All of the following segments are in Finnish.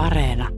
Areena.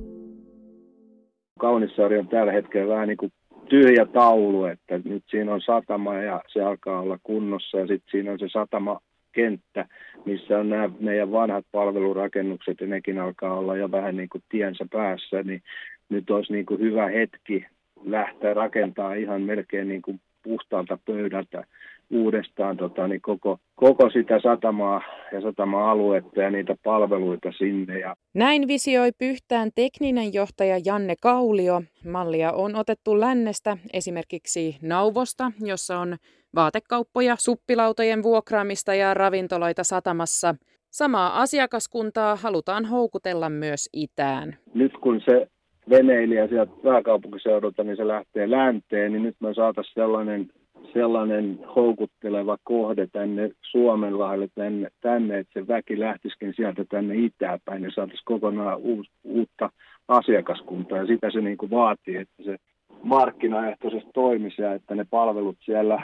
Kaunissaari on tällä hetkellä vähän niin kuin tyhjä taulu, että nyt siinä on satama ja se alkaa olla kunnossa ja sitten siinä on se satama kenttä, missä on nämä meidän vanhat palvelurakennukset ja nekin alkaa olla jo vähän niin kuin tiensä päässä, niin nyt olisi niin kuin hyvä hetki lähteä rakentamaan ihan melkein niin kuin puhtaalta pöydältä uudestaan tota, niin koko, koko sitä satamaa ja satama-aluetta ja niitä palveluita sinne. Ja... Näin visioi Pyhtään tekninen johtaja Janne Kaulio. Mallia on otettu lännestä esimerkiksi Nauvosta, jossa on vaatekauppoja, suppilautojen vuokraamista ja ravintoloita satamassa. Samaa asiakaskuntaa halutaan houkutella myös itään. Nyt kun se veneilijä sieltä pääkaupunkiseudulta, niin se lähtee länteen, niin nyt me saataisiin sellainen, sellainen houkutteleva kohde tänne Suomenlahelle, tänne, tänne, että se väki lähtisikin sieltä tänne itäpäin ja saataisiin kokonaan uus, uutta asiakaskuntaa. Ja sitä se niin kuin vaatii, että se markkinaehtoisesti toimisi ja että ne palvelut siellä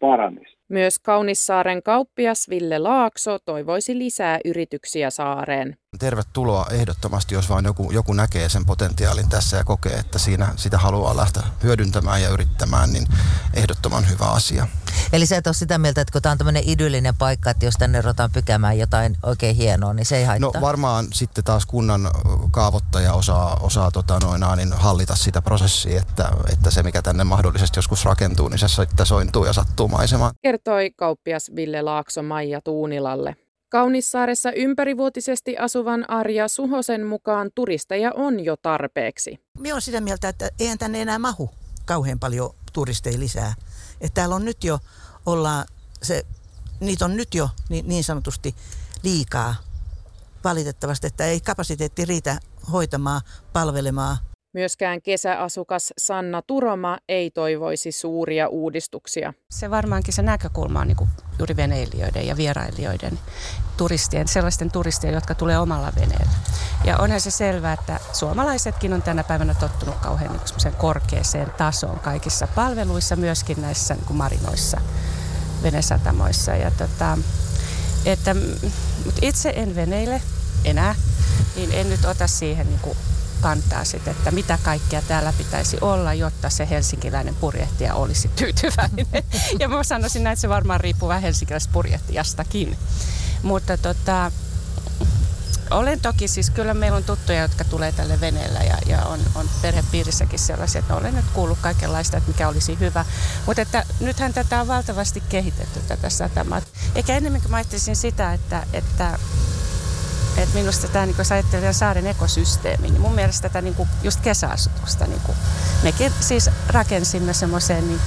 paranisi. Myös Kaunissaaren kauppias Ville Laakso toivoisi lisää yrityksiä saareen. Tervetuloa ehdottomasti, jos vain joku, joku näkee sen potentiaalin tässä ja kokee, että siinä sitä haluaa lähteä hyödyntämään ja yrittämään, niin ehdottoman hyvä asia. Eli sä et ole sitä mieltä, että kun tämä on tämmöinen idyllinen paikka, että jos tänne ruvetaan pykäämään jotain oikein hienoa, niin se ei haittaa? No varmaan sitten taas kunnan kaavoittaja osaa, osaa tota noin, niin hallita sitä prosessia, että, että se mikä tänne mahdollisesti joskus rakentuu, niin se sitten sointuu ja sattuu maisemaan. Kertoi kauppias Ville Laakso Maija Tuunilalle. Kaunissaaressa ympärivuotisesti asuvan Arja Suhosen mukaan turisteja on jo tarpeeksi. Minä olen sitä mieltä, että eihän tänne enää mahu kauhean paljon turisteja lisää. Että täällä on nyt jo, ollaan se, niitä on nyt jo niin, niin sanotusti liikaa valitettavasti, että ei kapasiteetti riitä hoitamaan, palvelemaan Myöskään kesäasukas Sanna Turoma ei toivoisi suuria uudistuksia. Se varmaankin se näkökulma on niin juuri veneilijöiden ja vierailijoiden turistien, sellaisten turistien, jotka tulee omalla veneellä. Ja onhan se selvää, että suomalaisetkin on tänä päivänä tottunut kauhean niin korkeaseen tasoon kaikissa palveluissa, myöskin näissä niin marinoissa, venesatamoissa. Ja tota, että, mutta itse en veneile enää, niin en nyt ota siihen niin kantaa sit, että mitä kaikkea täällä pitäisi olla, jotta se helsinkiläinen purjehtija olisi tyytyväinen. ja mä sanoisin näin, että se varmaan riippuu vähän helsinkiläisestä purjehtijastakin. Mutta tota, olen toki, siis kyllä meillä on tuttuja, jotka tulee tälle veneellä ja, ja on, on perhepiirissäkin sellaisia, että olen nyt kuullut kaikenlaista, että mikä olisi hyvä. Mutta että nythän tätä on valtavasti kehitetty tätä satamaa. Eikä enemmänkin mä ajattelisin sitä, että, että et minusta tämä, niin jos ajattelee saaren ekosysteemi, niin mun mielestä tätä niin just kesäasutusta, niin mekin siis rakensimme semmoiseen niin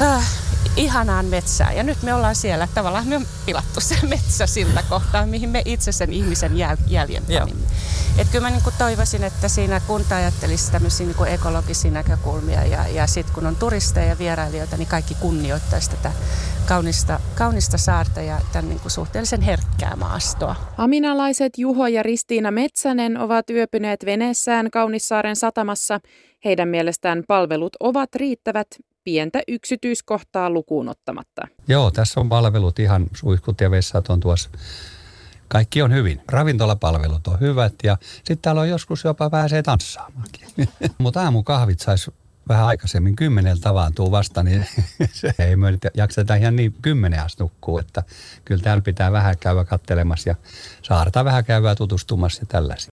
äh, ihanaan metsään. Ja nyt me ollaan siellä, tavallaan me on pilattu se metsä sillä kohtaa, mihin me itse sen ihmisen jäl- jäljen panimme. Et kyllä mä niin kuin toivoisin, että siinä kunta ajattelisi tämmöisiä niin kuin ekologisia näkökulmia ja, ja sitten kun on turisteja ja vierailijoita, niin kaikki kunnioittaisi tätä kaunista, kaunista saarta ja tämän niin kuin suhteellisen herkkää maastoa. Aminalaiset Juho ja Ristiina Metsänen ovat yöpyneet veneessään Kaunissaaren satamassa. Heidän mielestään palvelut ovat riittävät pientä yksityiskohtaa lukuun ottamatta. Joo, tässä on palvelut ihan suihkut ja vessat on tuossa. Kaikki on hyvin. Ravintolapalvelut on hyvät ja sitten täällä on joskus jopa pääsee tanssaamaankin. Mutta aamukahvit saisi vähän aikaisemmin kymmeneltä tavaantuu vasta, niin se ei me jakseta ihan niin kymmenen asti nukkuu, että kyllä täällä pitää vähän käydä kattelemassa ja saarta vähän käydä tutustumassa ja tällaisia.